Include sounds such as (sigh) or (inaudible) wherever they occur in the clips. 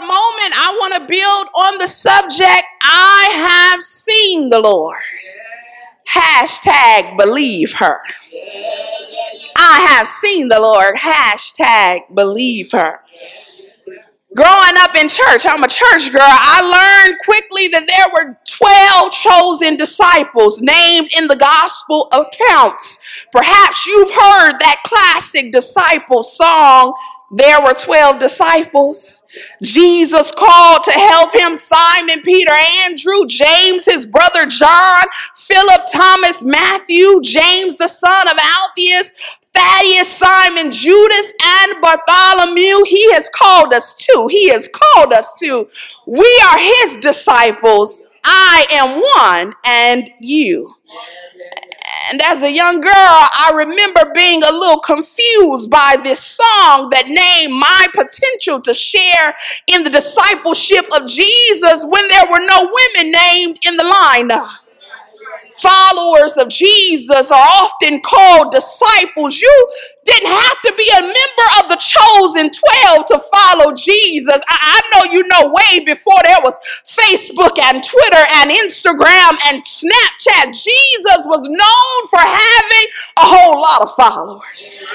a moment, I want to build on the subject I have seen the Lord. Hashtag believe her. I have seen the Lord. Hashtag believe her. Growing up in church, I'm a church girl. I learned quickly that there were 12 chosen disciples named in the gospel accounts. Perhaps you've heard that classic disciple song, there were 12 disciples. Jesus called to help him Simon, Peter, Andrew, James, his brother John, Philip, Thomas, Matthew, James, the son of Alphaeus, Thaddeus, Simon, Judas, and Bartholomew. He has called us to. He has called us to. We are his disciples. I am one, and you. And as a young girl, I remember being a little confused by this song that named my potential to share in the discipleship of Jesus when there were no women named in the lineup followers of Jesus are often called disciples. You didn't have to be a member of the chosen 12 to follow Jesus. I, I, know you know way before there was Facebook and Twitter and Instagram and Snapchat, Jesus was known for having a whole lot of followers.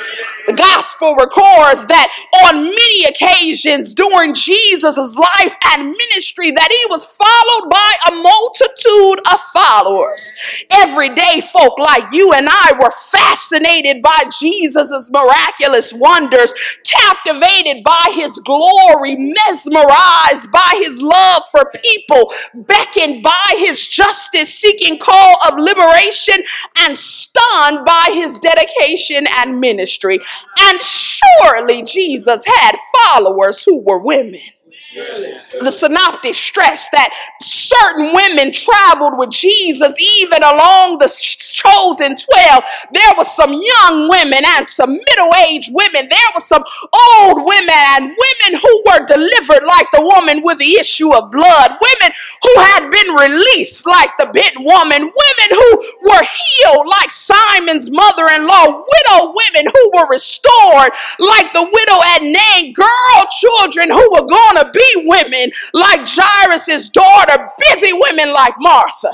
The gospel records that on many occasions during Jesus' life and ministry that he was followed by a multitude of followers. Everyday folk like you and I were fascinated by Jesus' miraculous wonders, captivated by his glory, mesmerized by his love for people, beckoned by his justice seeking call of liberation, and stunned by his dedication and ministry. And surely Jesus had followers who were women. The synoptic stress that certain women traveled with Jesus even along the chosen 12. There were some young women and some middle-aged women. There were some old women and women who were delivered like the woman with the issue of blood. Women who had been released like the bent woman. Women who were healed like Simon's mother-in-law. Widow women who were restored like the widow at Nain. Girl children who were going to be women like Jairus' daughter, busy women like Martha,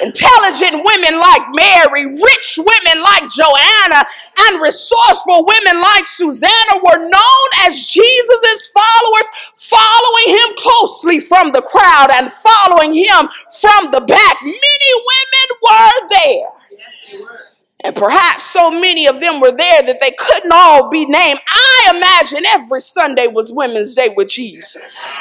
intelligent women like Mary, rich women like Joanna, and resourceful women like Susanna were known as Jesus' followers, following him closely from the crowd and following him from the back. Many women were there. Perhaps so many of them were there that they couldn't all be named. I imagine every Sunday was Women's Day with Jesus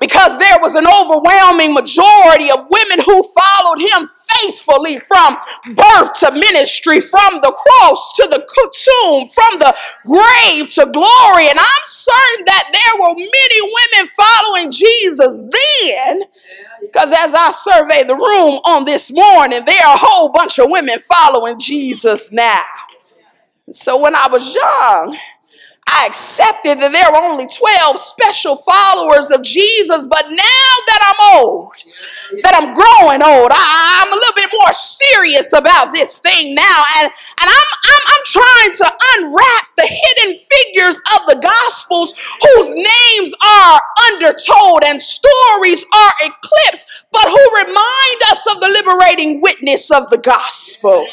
because there was an overwhelming majority of women who followed him faithfully from birth to ministry, from the cross to the tomb, from the grave to glory. And I'm certain that there were many women following Jesus then, because as I survey the room on this morning, there are a whole bunch of women following Jesus now. So when I was young, I accepted that there were only 12 special followers of Jesus, but now that I'm old, that I'm growing old, I, am a little bit more serious about this thing now. And, and I'm, I'm, I'm trying to unwrap the hidden figures of the Gospels whose names are undertold and stories are eclipsed, but who remind us of the liberating witness of the Gospel.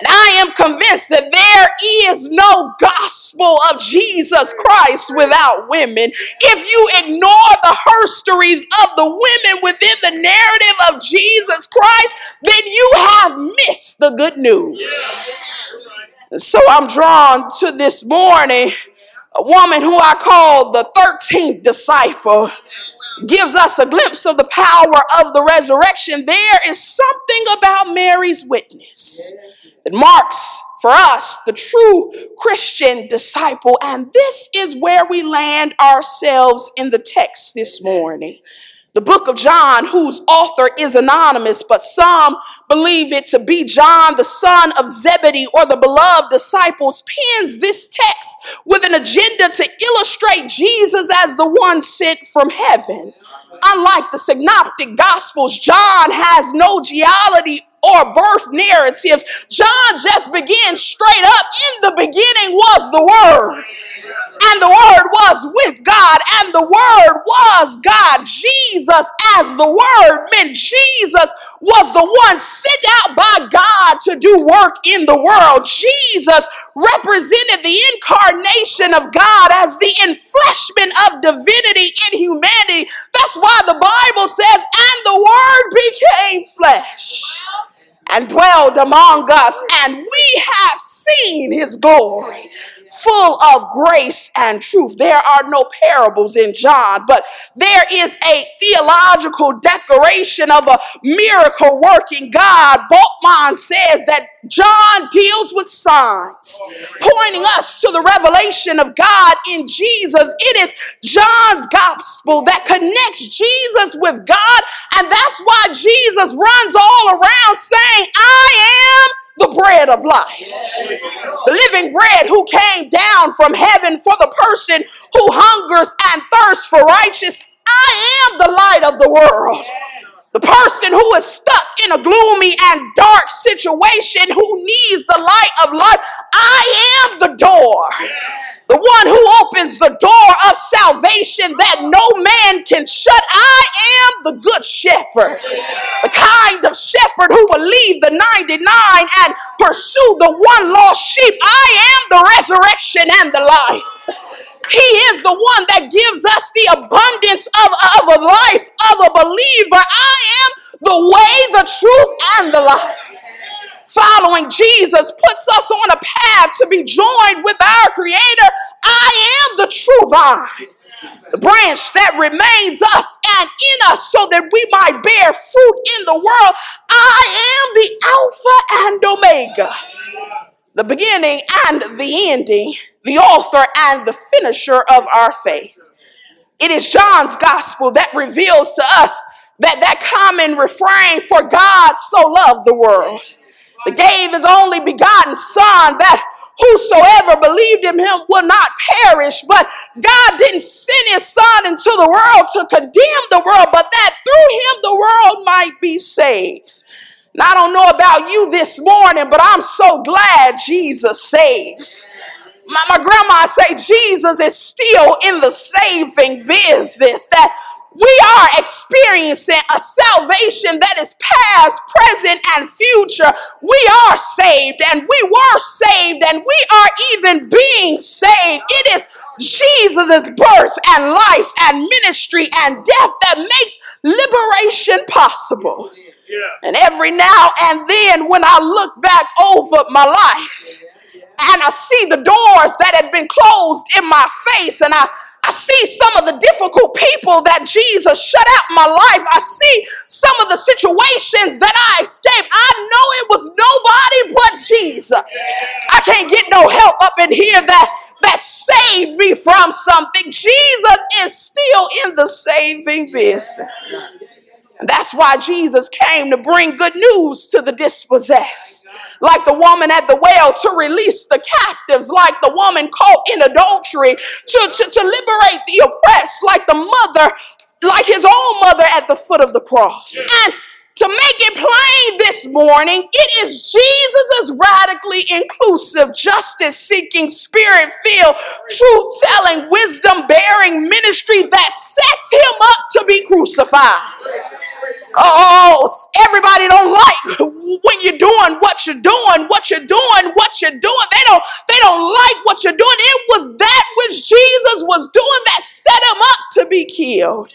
And I am convinced that there is no gospel of Jesus Christ without women, if you ignore the herstories of the women within the narrative of Jesus Christ, then you have missed the good news. So I'm drawn to this morning a woman who I call the 13th disciple gives us a glimpse of the power of the resurrection. There is something about Mary's witness marks for us, the true Christian disciple. And this is where we land ourselves in the text this morning. The book of John, whose author is anonymous, but some believe it to be John, the son of Zebedee, or the beloved disciples, pens this text with an agenda to illustrate Jesus as the one sent from heaven. Unlike the synoptic gospels, John has no genealogy or birth narratives. John just begins straight up. In the beginning was the Word, and the Word was with God, and the Word was God. Jesus, as the Word, meant Jesus was the one sent out by God to do work in the world. Jesus represented the incarnation of God as the enfleshment of divinity in humanity. That's why the Bible says, and the Word became flesh and dwelled among us, and we have seen his glory full of grace and truth. There are no parables in John, but there is a theological declaration of a miracle working God. Bultmann says that John deals with signs, pointing us to the revelation of God in Jesus. It is John's gospel that connects Jesus with God, and that's why Jesus runs all around saying, I am the bread of life. The living bread who came down from heaven for the person who hungers and thirsts for righteousness. I am the light of the world. The person who is stuck in a gloomy and dark situation who needs the light of life. I am the door. The one who opens the door of salvation that no man can shut. I am the good shepherd. The kind of shepherd who will leave the 99 and pursue the one lost sheep. I am the resurrection and the life. He is the one that gives us the abundance of, of a life of a believer. I am the way, the truth, and the life. Following Jesus puts us on a path to be joined with our Creator. I am the true vine, the branch that remains us and in us so that we might bear fruit in the world. I am the Alpha and Omega, the beginning and the ending, the author and the finisher of our faith. It is John's gospel that reveals to us that that common refrain for God so loved the world that gave his only begotten son that whosoever believed in him will not perish. But god didn't send his son into the world to condemn the world but that through him the world might be saved. And i don't know about you this morning but i'm so glad jesus saves. My, my grandma say jesus is still in the saving business that we are experiencing a salvation that is past, present, and future. We are saved, and we were saved, and we are even being saved. It is Jesus' birth and life and ministry and death that makes liberation possible. And every now and then, when I look back over my life and I see the doors that had been closed in my face, and I I see some of the difficult people that Jesus shut out my life. I see some of the situations that I escaped. I know it was nobody but Jesus. I can't get no help up in here that that saved me from something. Jesus is still in the saving business. And that's why Jesus came to bring good news to the dispossessed. Like the woman at the well to release the captives, like the woman caught in adultery to, to, to liberate the oppressed, like the mother, like his own mother at the foot of the cross. And to make it plain this morning, it is Jesus' radically inclusive, justice seeking, spirit filled, truth telling, wisdom bearing ministry that sets him up to be crucified. Oh, everybody don't like when you're doing what you're doing, what you're doing, what you're doing. They don't, they don't like what you're doing. It was that which Jesus was doing that set him up to be killed.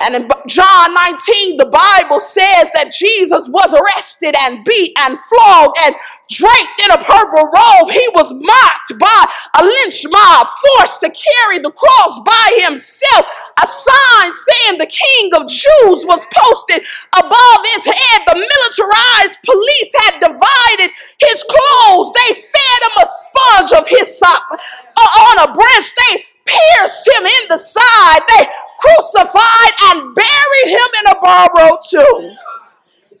And in John 19, the Bible says that Jesus was arrested and beat and flogged and draped in a purple robe. He was mocked by a lynch mob, forced to carry the cross by himself. A sign saying the King of Jews was posted above his head. The militarized police had divided his clothes. They fed him a sponge of hyssop uh, on a branch. They pierced him in the side. They crucified and buried him in a borrowed tomb.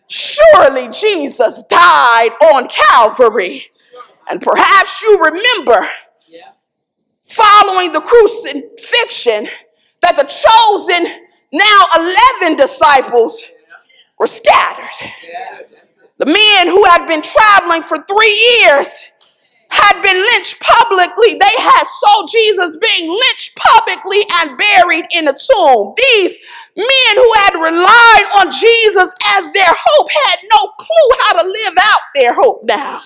Surely Jesus died on Calvary. And perhaps you remember following the crucifixion that the chosen, now 11 disciples, were scattered. The men who had been traveling for three years had been lynched publicly. They had saw Jesus being lynched publicly and buried in a tomb. These men who had relied on Jesus as their hope had no clue how to live out their hope now.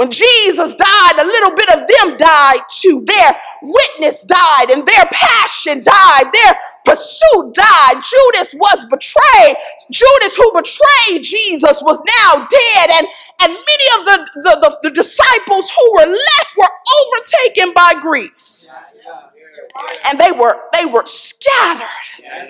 When Jesus died, a little bit of them died too. Their witness died and their passion died. Their pursuit died. Judas was betrayed. Judas, who betrayed Jesus, was now dead. And, and many of the, the, the, the disciples who were left were overtaken by grief and they were they were scattered.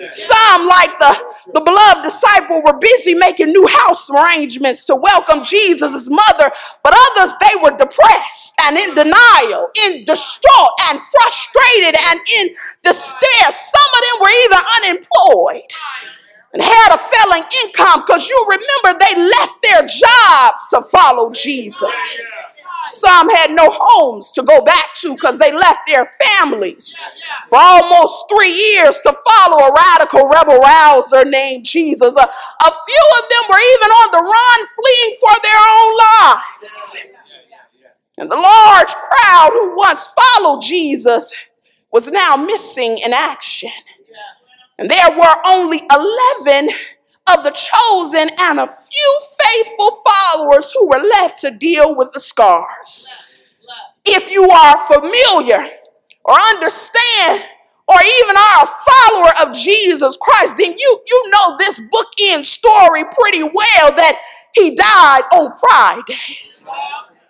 Some, like the, the beloved disciple, were busy making new house arrangements to welcome Jesus' mother, but others they were depressed and in denial, in distraught and frustrated and in despair. Some of them were even unemployed and had a failing income because you remember they left their jobs to follow Jesus. Some had no homes to go back to because they left their families for almost three years to follow a radical rebel rouser named Jesus. A, a few of them were even on the run, fleeing for their own lives. And the large crowd who once followed Jesus was now missing in action. And there were only 11 of the chosen and a few faithful followers who were left to deal with the scars. If you are familiar or understand or even are a follower of Jesus Christ, then you, you know this bookend story pretty well that he died on Friday.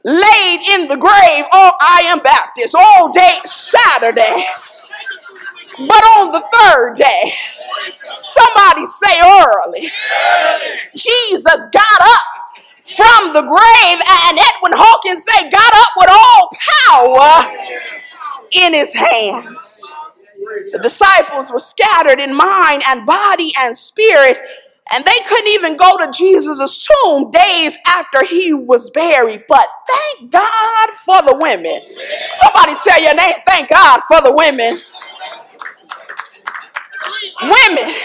Laid in the grave, oh, I am Baptist, all day Saturday. But on the third day, somebody say early, Jesus got up from the grave, and Edwin Hawkins say got up with all power in his hands. The disciples were scattered in mind and body and spirit, and they couldn't even go to Jesus' tomb days after he was buried. But thank God for the women. Somebody tell your name, thank God for the women women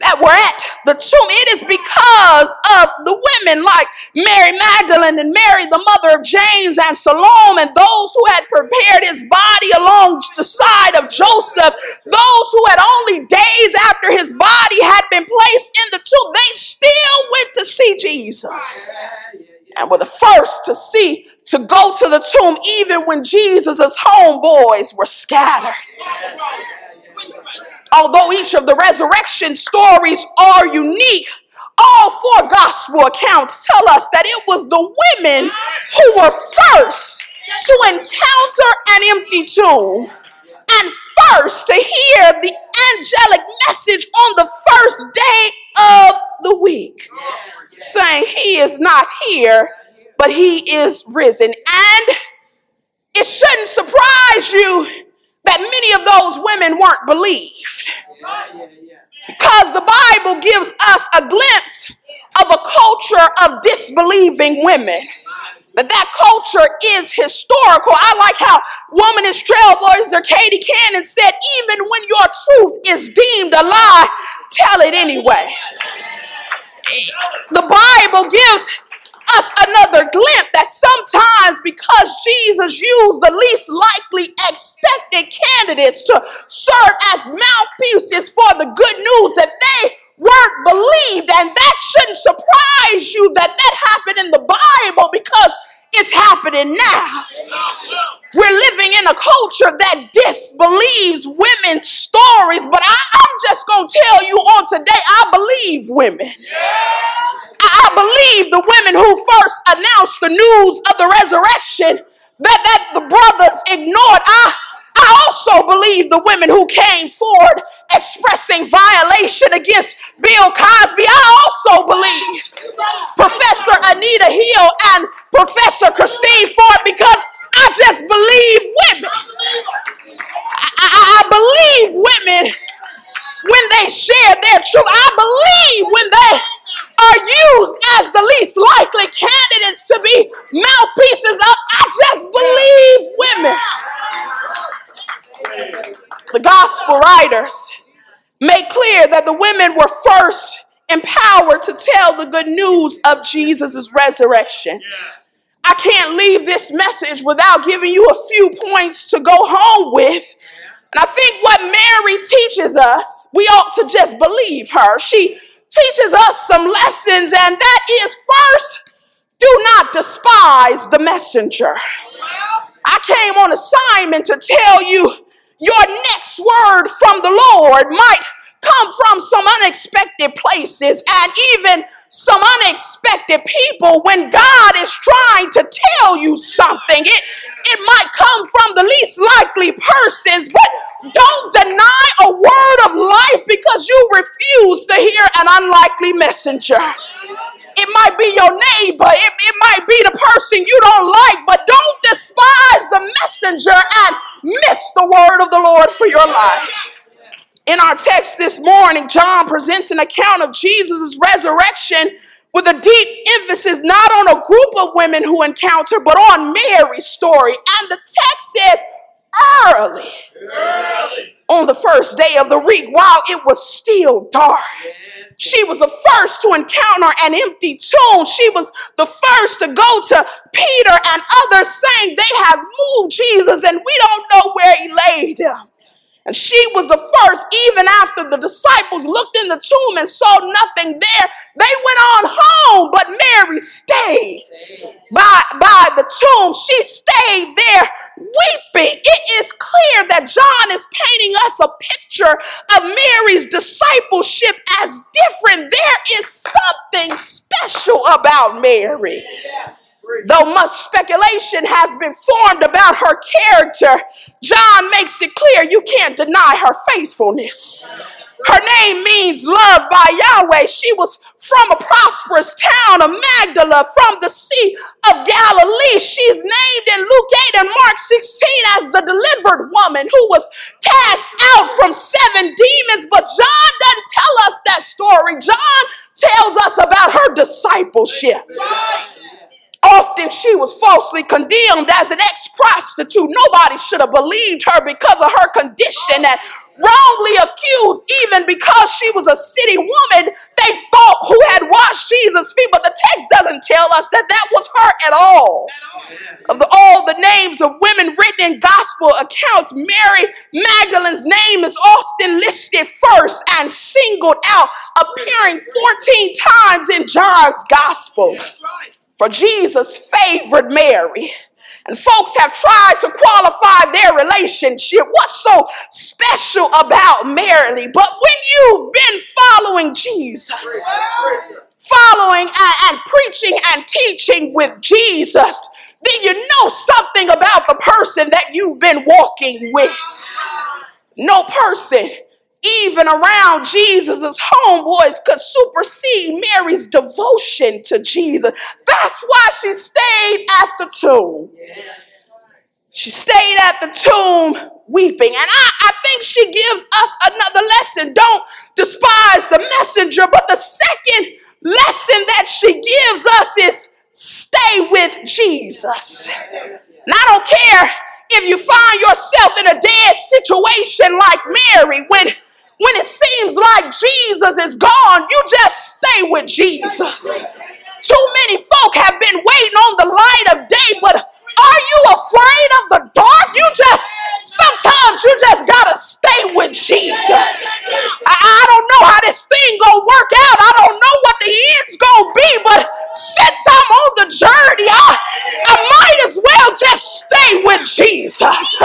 that were at the tomb. It is because of the women like Mary Magdalene and Mary, the mother of James and Salome, and those who had prepared his body along the side of Joseph, those who had only days after his body had been placed in the tomb, they still went to see Jesus. And were the first to see, to go to the tomb, even when Jesus' homeboys were scattered. Although each of the resurrection stories are unique, all four gospel accounts tell us that it was the women who were first to encounter an empty tomb and first to hear the angelic message on the first day of the week, saying, He is not here, but He is risen. And it shouldn't surprise you that many of those women weren't believed. Because the Bible gives us a glimpse of a culture of disbelieving women. But that culture is historical. I like how womanist trailblazer Katie Cannon said, even when your truth is deemed a lie, tell it anyway. The Bible gives us another glimpse that sometimes because Jesus used the least likely expected candidates to serve as mouthpieces for the good news that they weren't believed and that shouldn't surprise you that that happened in the Bible because it's happening now. We're living in a culture that disbelieves women's stories, but I, am just going to tell you on today, I believe women. I believe the women who first announced the news of the resurrection that, that the brothers ignored. I, I also believe the women who came forward expressing violation against Bill Cosby. I also believe Professor Anita Hill and Professor Christine Ford because I just believe women. I, I, believe women when they share their truth. I believe when they are used as the least likely candidates to be mouthpieces of. I just believe women. The gospel writers make clear that the women were first empowered to tell the good news of Jesus' resurrection. I can't leave this message without giving you a few points to go home with. And I think what Mary teaches us, we ought to just believe her. She teaches us some lessons, and that is first, do not despise the messenger. I came on assignment to tell you your next word from the Lord might come from some unexpected places and even some unexpected people when God is trying to tell you something. It, it might come from the least likely persons, but don't deny a word of life because you refuse to hear an unlikely messenger. It might be your neighbor, it, it might be the person you don't like, but don't despise the messenger and miss the word of the Lord for your life. In our text this morning, John presents an account of Jesus' resurrection with a deep emphasis not on a group of women who encounter, but on Mary's story. And the text says, early, early. on the first day of the week, while it was still dark. She was the first to encounter an empty tomb. She was the first to go to Peter and others saying they have moved Jesus and we don't know where he laid him. And she was the first, even after the disciples looked in the tomb and saw nothing there. They went on home, but Mary stayed by, by the tomb. She stayed there weeping. It is clear that John is painting us a picture of Mary's discipleship as different. There is something special about Mary. Though much speculation has been formed about her character, John makes it clear you can't deny her faithfulness. Her name means loved by Yahweh. She was from a prosperous town of Magdala, from the Sea of Galilee. She's named in Luke 8 and Mark 16 as the delivered woman who was cast out from seven demons. But John doesn't tell us that story. John tells us about her discipleship. Often she was falsely condemned as an ex prostitute. Nobody should have believed her because of her condition and wrongly accused, even because she was a city woman. They thought who had washed Jesus' feet, but the text doesn't tell us that that was her at all. Of the, all the names of women written in gospel accounts, Mary Magdalene's name is often listed first and singled out, appearing 14 times in John's gospel. For Jesus favored Mary. And folks have tried to qualify their relationship. What's so special about Mary? But when you've been following Jesus, following and, preaching and teaching with Jesus, then you know something about the person that you've been walking with. No person even around Jesus' homeboys could supersede Mary's devotion to Jesus. That's why she stayed at the tomb. She stayed at the tomb weeping. And I, I think she gives us another lesson. Don't despise the messenger. But the second lesson that she gives us is stay with Jesus. And I don't care if you find yourself in a dead situation like Mary when when it seems like Jesus is gone, you just stay with Jesus. Too many folk have been waiting on the light of day, but are you afraid of the dark? You just, sometimes you just gotta stay with Jesus. I, I don't know how this thing gonna work out. I don't know what the end's gonna be, but since I'm on the journey, I, I might as well just stay with Jesus.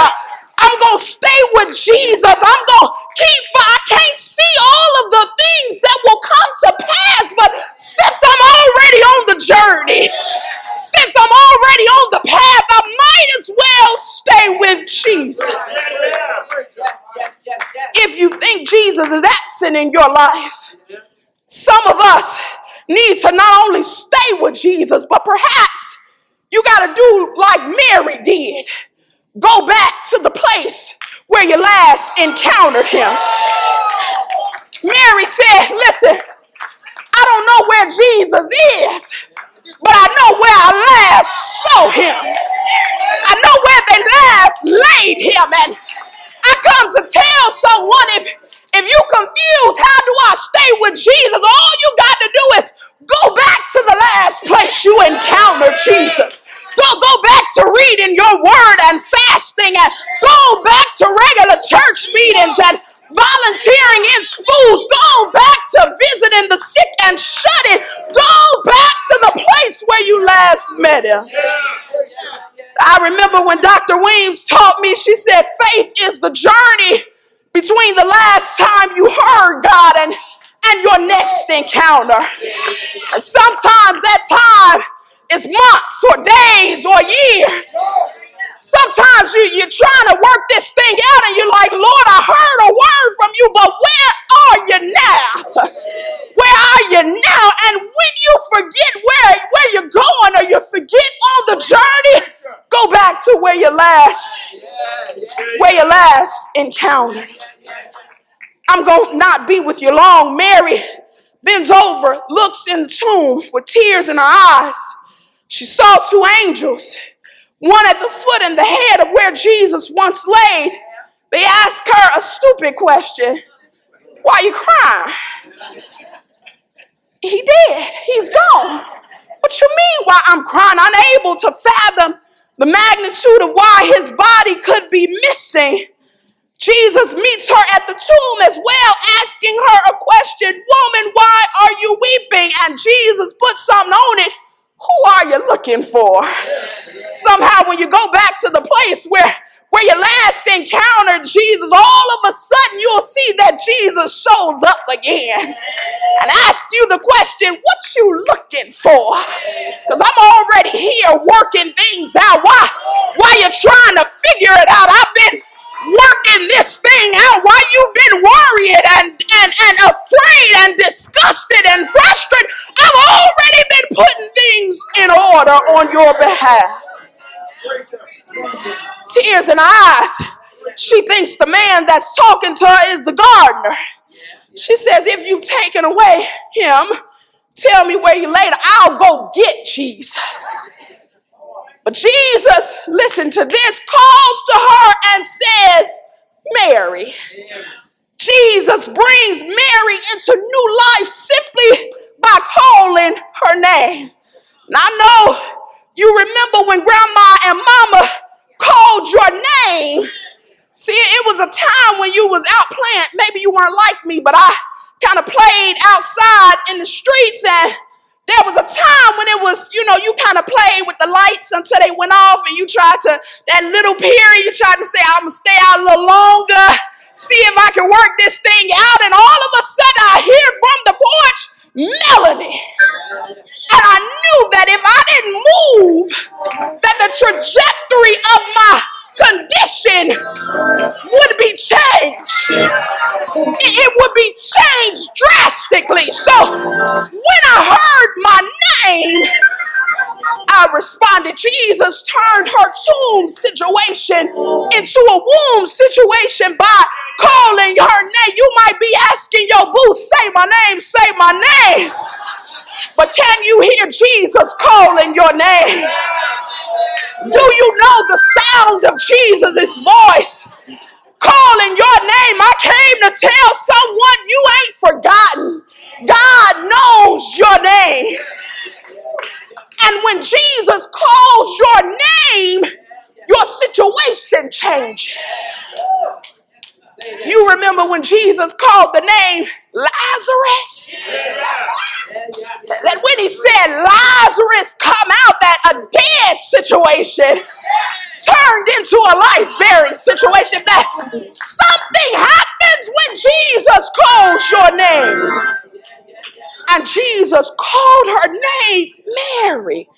I'm going to stay with Jesus. I'm going to keep, for I can't see all of the things that will come to pass, but since I'm already on the journey, since I'm already on the path, I might as well stay with Jesus. If you think Jesus is absent in your life, some of us need to not only stay with Jesus, but perhaps you got to do like Mary did Go back to the place where you last encountered him. Mary said, Listen, I don't know where Jesus is, but I know where I last saw him. I know where they last laid him. And I come to tell someone if if you confused, how do I stay with Jesus? All you got to do is go back to the last place you encountered Jesus. Go, go back to reading your word and fasting and go back to regular church meetings and volunteering in schools. Go back to visiting the sick and shut it. Go back to the place where you last met him. I remember when Dr. Weems taught me, she said, faith is the journey between the last time you heard God and, and your next encounter. Sometimes that time is months or days or years. Sometimes you, you're trying to work this thing out and you're like, Lord, I heard a word from you, but where are you now? (laughs) Where are you now? And when you forget where, where you're going or you forget on the journey, go back to where you last, where you last encountered. I'm going to not be with you long. Mary bends over, looks in the tomb with tears in her eyes. She saw two angels, one at the foot and the head of where Jesus once laid. They asked her a stupid question Why are you crying? He did. He's gone. What you mean why I'm crying? Unable to fathom the magnitude of why his body could be missing. Jesus meets her at the tomb as well, asking her a question Woman, why are you weeping? And Jesus puts something on it. Who are you looking for? Somehow, when you go back to the place where, where you last encountered Jesus, all of a sudden you'll see that Jesus shows up again and asks you the question, What you looking for? Because I'm already here working things out. Why? Why you trying to figure it out? I've been working this thing out why you've been worried and, and, and afraid and disgusted and frustrated. I've already been putting things in order on your behalf. Tears in her eyes. She thinks the man that's talking to her is the gardener. She says, If you've taken away him, tell me where you laid. I'll go get Jesus. But Jesus, listen to this, calls to her and says, Mary. Jesus brings Mary into new life simply by calling her name. And I know you remember when grandma and mama called your name. See, it was a time when you was out playing. Maybe you weren't like me, but I kind of played outside in the streets and there was a time when it was, you know, you kind of played with the lights until they went off, and you tried to, that little period, you tried to say, I'm gonna stay out a little longer, see if I can work this thing out. And all of a sudden, I hear from the porch, Melanie. And I knew that if I didn't move, that the trajectory of my condition would be changed. It would be changed drastically. So when I heard my name, I responded. Jesus turned her tomb situation into a womb situation by calling her name. You might be asking your boo, say my name, say my name. But can you hear Jesus calling your name? Do you know the sound of Jesus' voice? Calling your name. I came to tell someone you ain't forgotten. God knows your name. And when Jesus calls your name, your situation changes. You remember when Jesus called the name Lazarus? That when he said Lazarus come out, that a dead situation turned into a life bearing situation. That something happens when Jesus calls your name. And Jesus called her name Mary.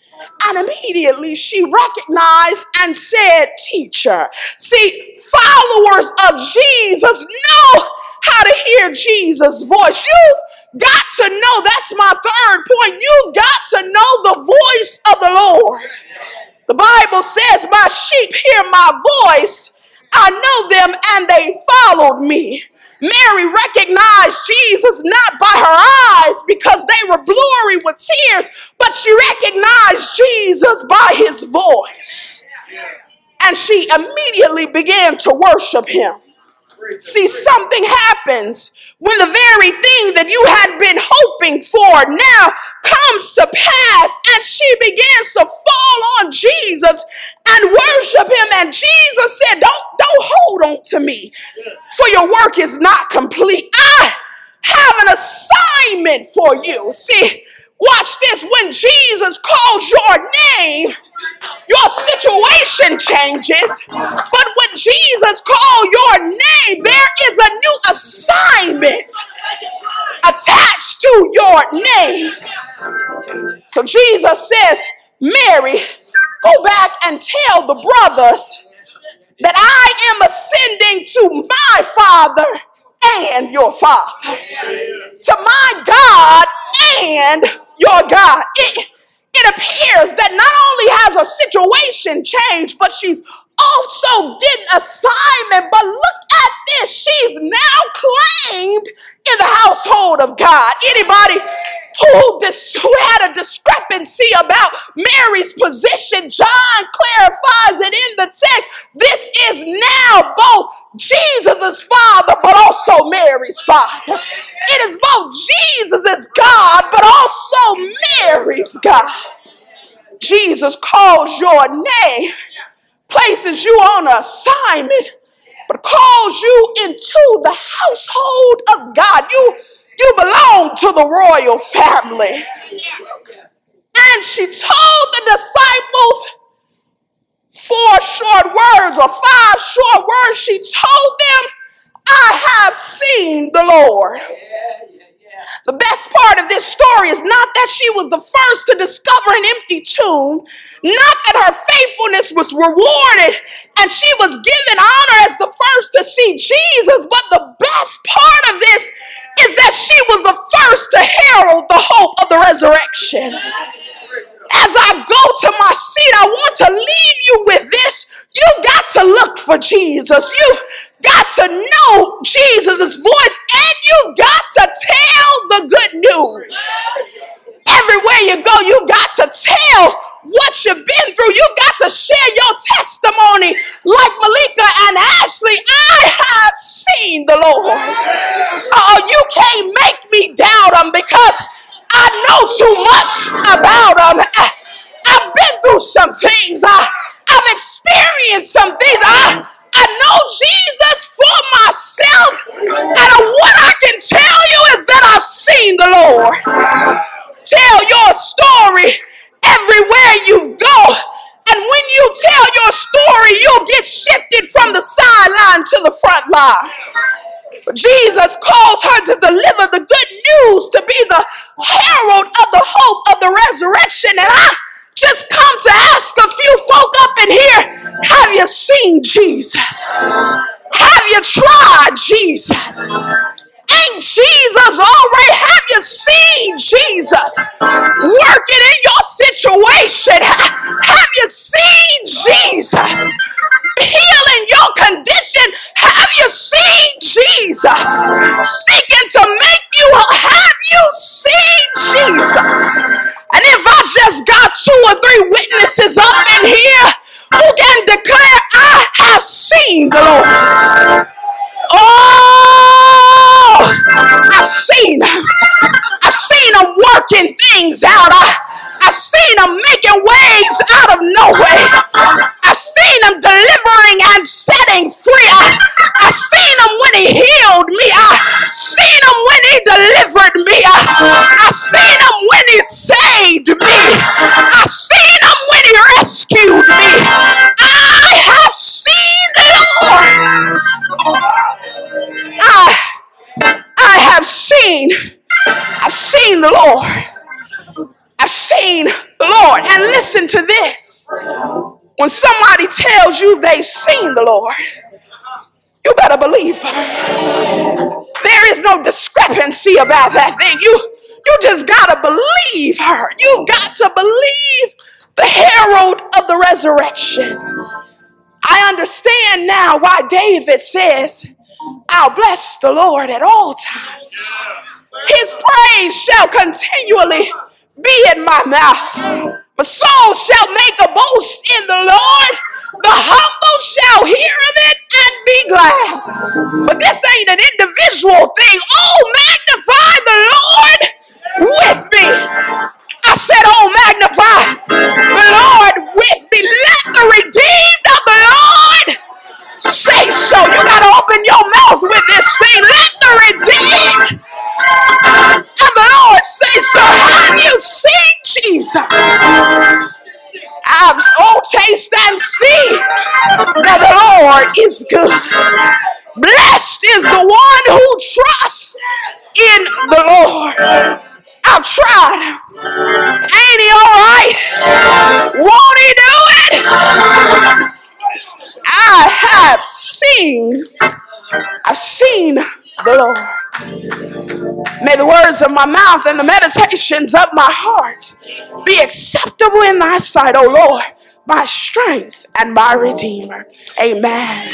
And immediately she recognized and said, Teacher. See, followers of Jesus know how to hear Jesus' voice. You've got to know, that's my third point. You've got to know the voice of the Lord. The Bible says, My sheep hear my voice. I know them and they followed me. Mary recognized Jesus not by her eyes because they were blurry with tears, but she recognized Jesus by his voice. And she immediately began to worship him. See, something happens when the very thing that you had been hoping for now comes to pass and she begins to fall on Jesus and worship him. And Jesus said, Don't, don't hold on to me, for your work is not complete. I have an assignment for you. See, watch this. When Jesus calls your name, your situation changes. But Jesus calls your name, there is a new assignment attached to your name. So Jesus says, Mary, go back and tell the brothers that I am ascending to my Father and your Father, to my God and your God. It, it appears that not only has her situation changed, but she's also getting assignment. But look at this. She's now claimed in the household of God. Anybody who, dis- who had a discrepancy about Mary's position, John clarifies it in the text. This is now both Jesus' father, but also Mary's father. It is both Jesus' God, but also Mary's God. Jesus calls your name, places you on assignment, but calls you into the household of God. You, you belong to the royal family. And she told the disciples four short words or five short words. She told them, I have seen the Lord. The best part of this story is not that she was the first to discover an empty tomb, not that her faithfulness was rewarded and she was given honor as the first to see Jesus, but the best part of this is that she was the first to herald the hope of the resurrection as I go to my seat, I want to leave you with this. You've got to look for Jesus. You've got to know Jesus' voice, and you've got to tell the good news. Everywhere you go, you've got to tell what you've been through. You've got to share your testimony like Malika and Ashley. I have seen the Lord. Oh, you can't make me doubt him because I know too much about them. I, have been through some things. I, I've experienced some things. I, I know Jesus for myself. And what I can tell you is that I've seen the Lord. Tell your story everywhere you go. And when you tell your story, you'll get shifted from the sideline to the front line. Jesus calls her to deliver the good news, to be the herald of the hope of the resurrection. And I just come to ask a few folk up in here have you seen Jesus? Have you tried Jesus? Jesus already? Have you seen Jesus working in your situation? Have you seen Jesus healing your condition? Have you seen Jesus seeking to make you? Have you seen Jesus? And if I just got two or three witnesses up in here who can declare, I have seen the Lord. Oh, I've seen I've seen them working things out. I, I've seen them making ways out of nowhere. I've seen them delivering and setting free. I, I've seen him when he healed me. I've seen him when he delivered me. I, I've seen him when he saved me. I've seen him when he rescued When somebody tells you they've seen the Lord, you better believe. There is no discrepancy about that thing. You, you just gotta believe her. You've got to believe the herald of the resurrection. I understand now why David says, I'll bless the Lord at all times. His praise shall continually be in my mouth. My soul shall make a boast in the Lord. The humble shall hear of it and be glad. But this ain't an individual thing. Oh, magnify the Lord with me. this and see that the Lord is good. Blessed is the one who trusts in the Lord. I've tried. Ain't he all right? Won't he do it? I have seen, I've seen the Lord. May the words of my mouth and the meditations of my heart be acceptable in thy sight, O Lord, my strength and my redeemer. Amen.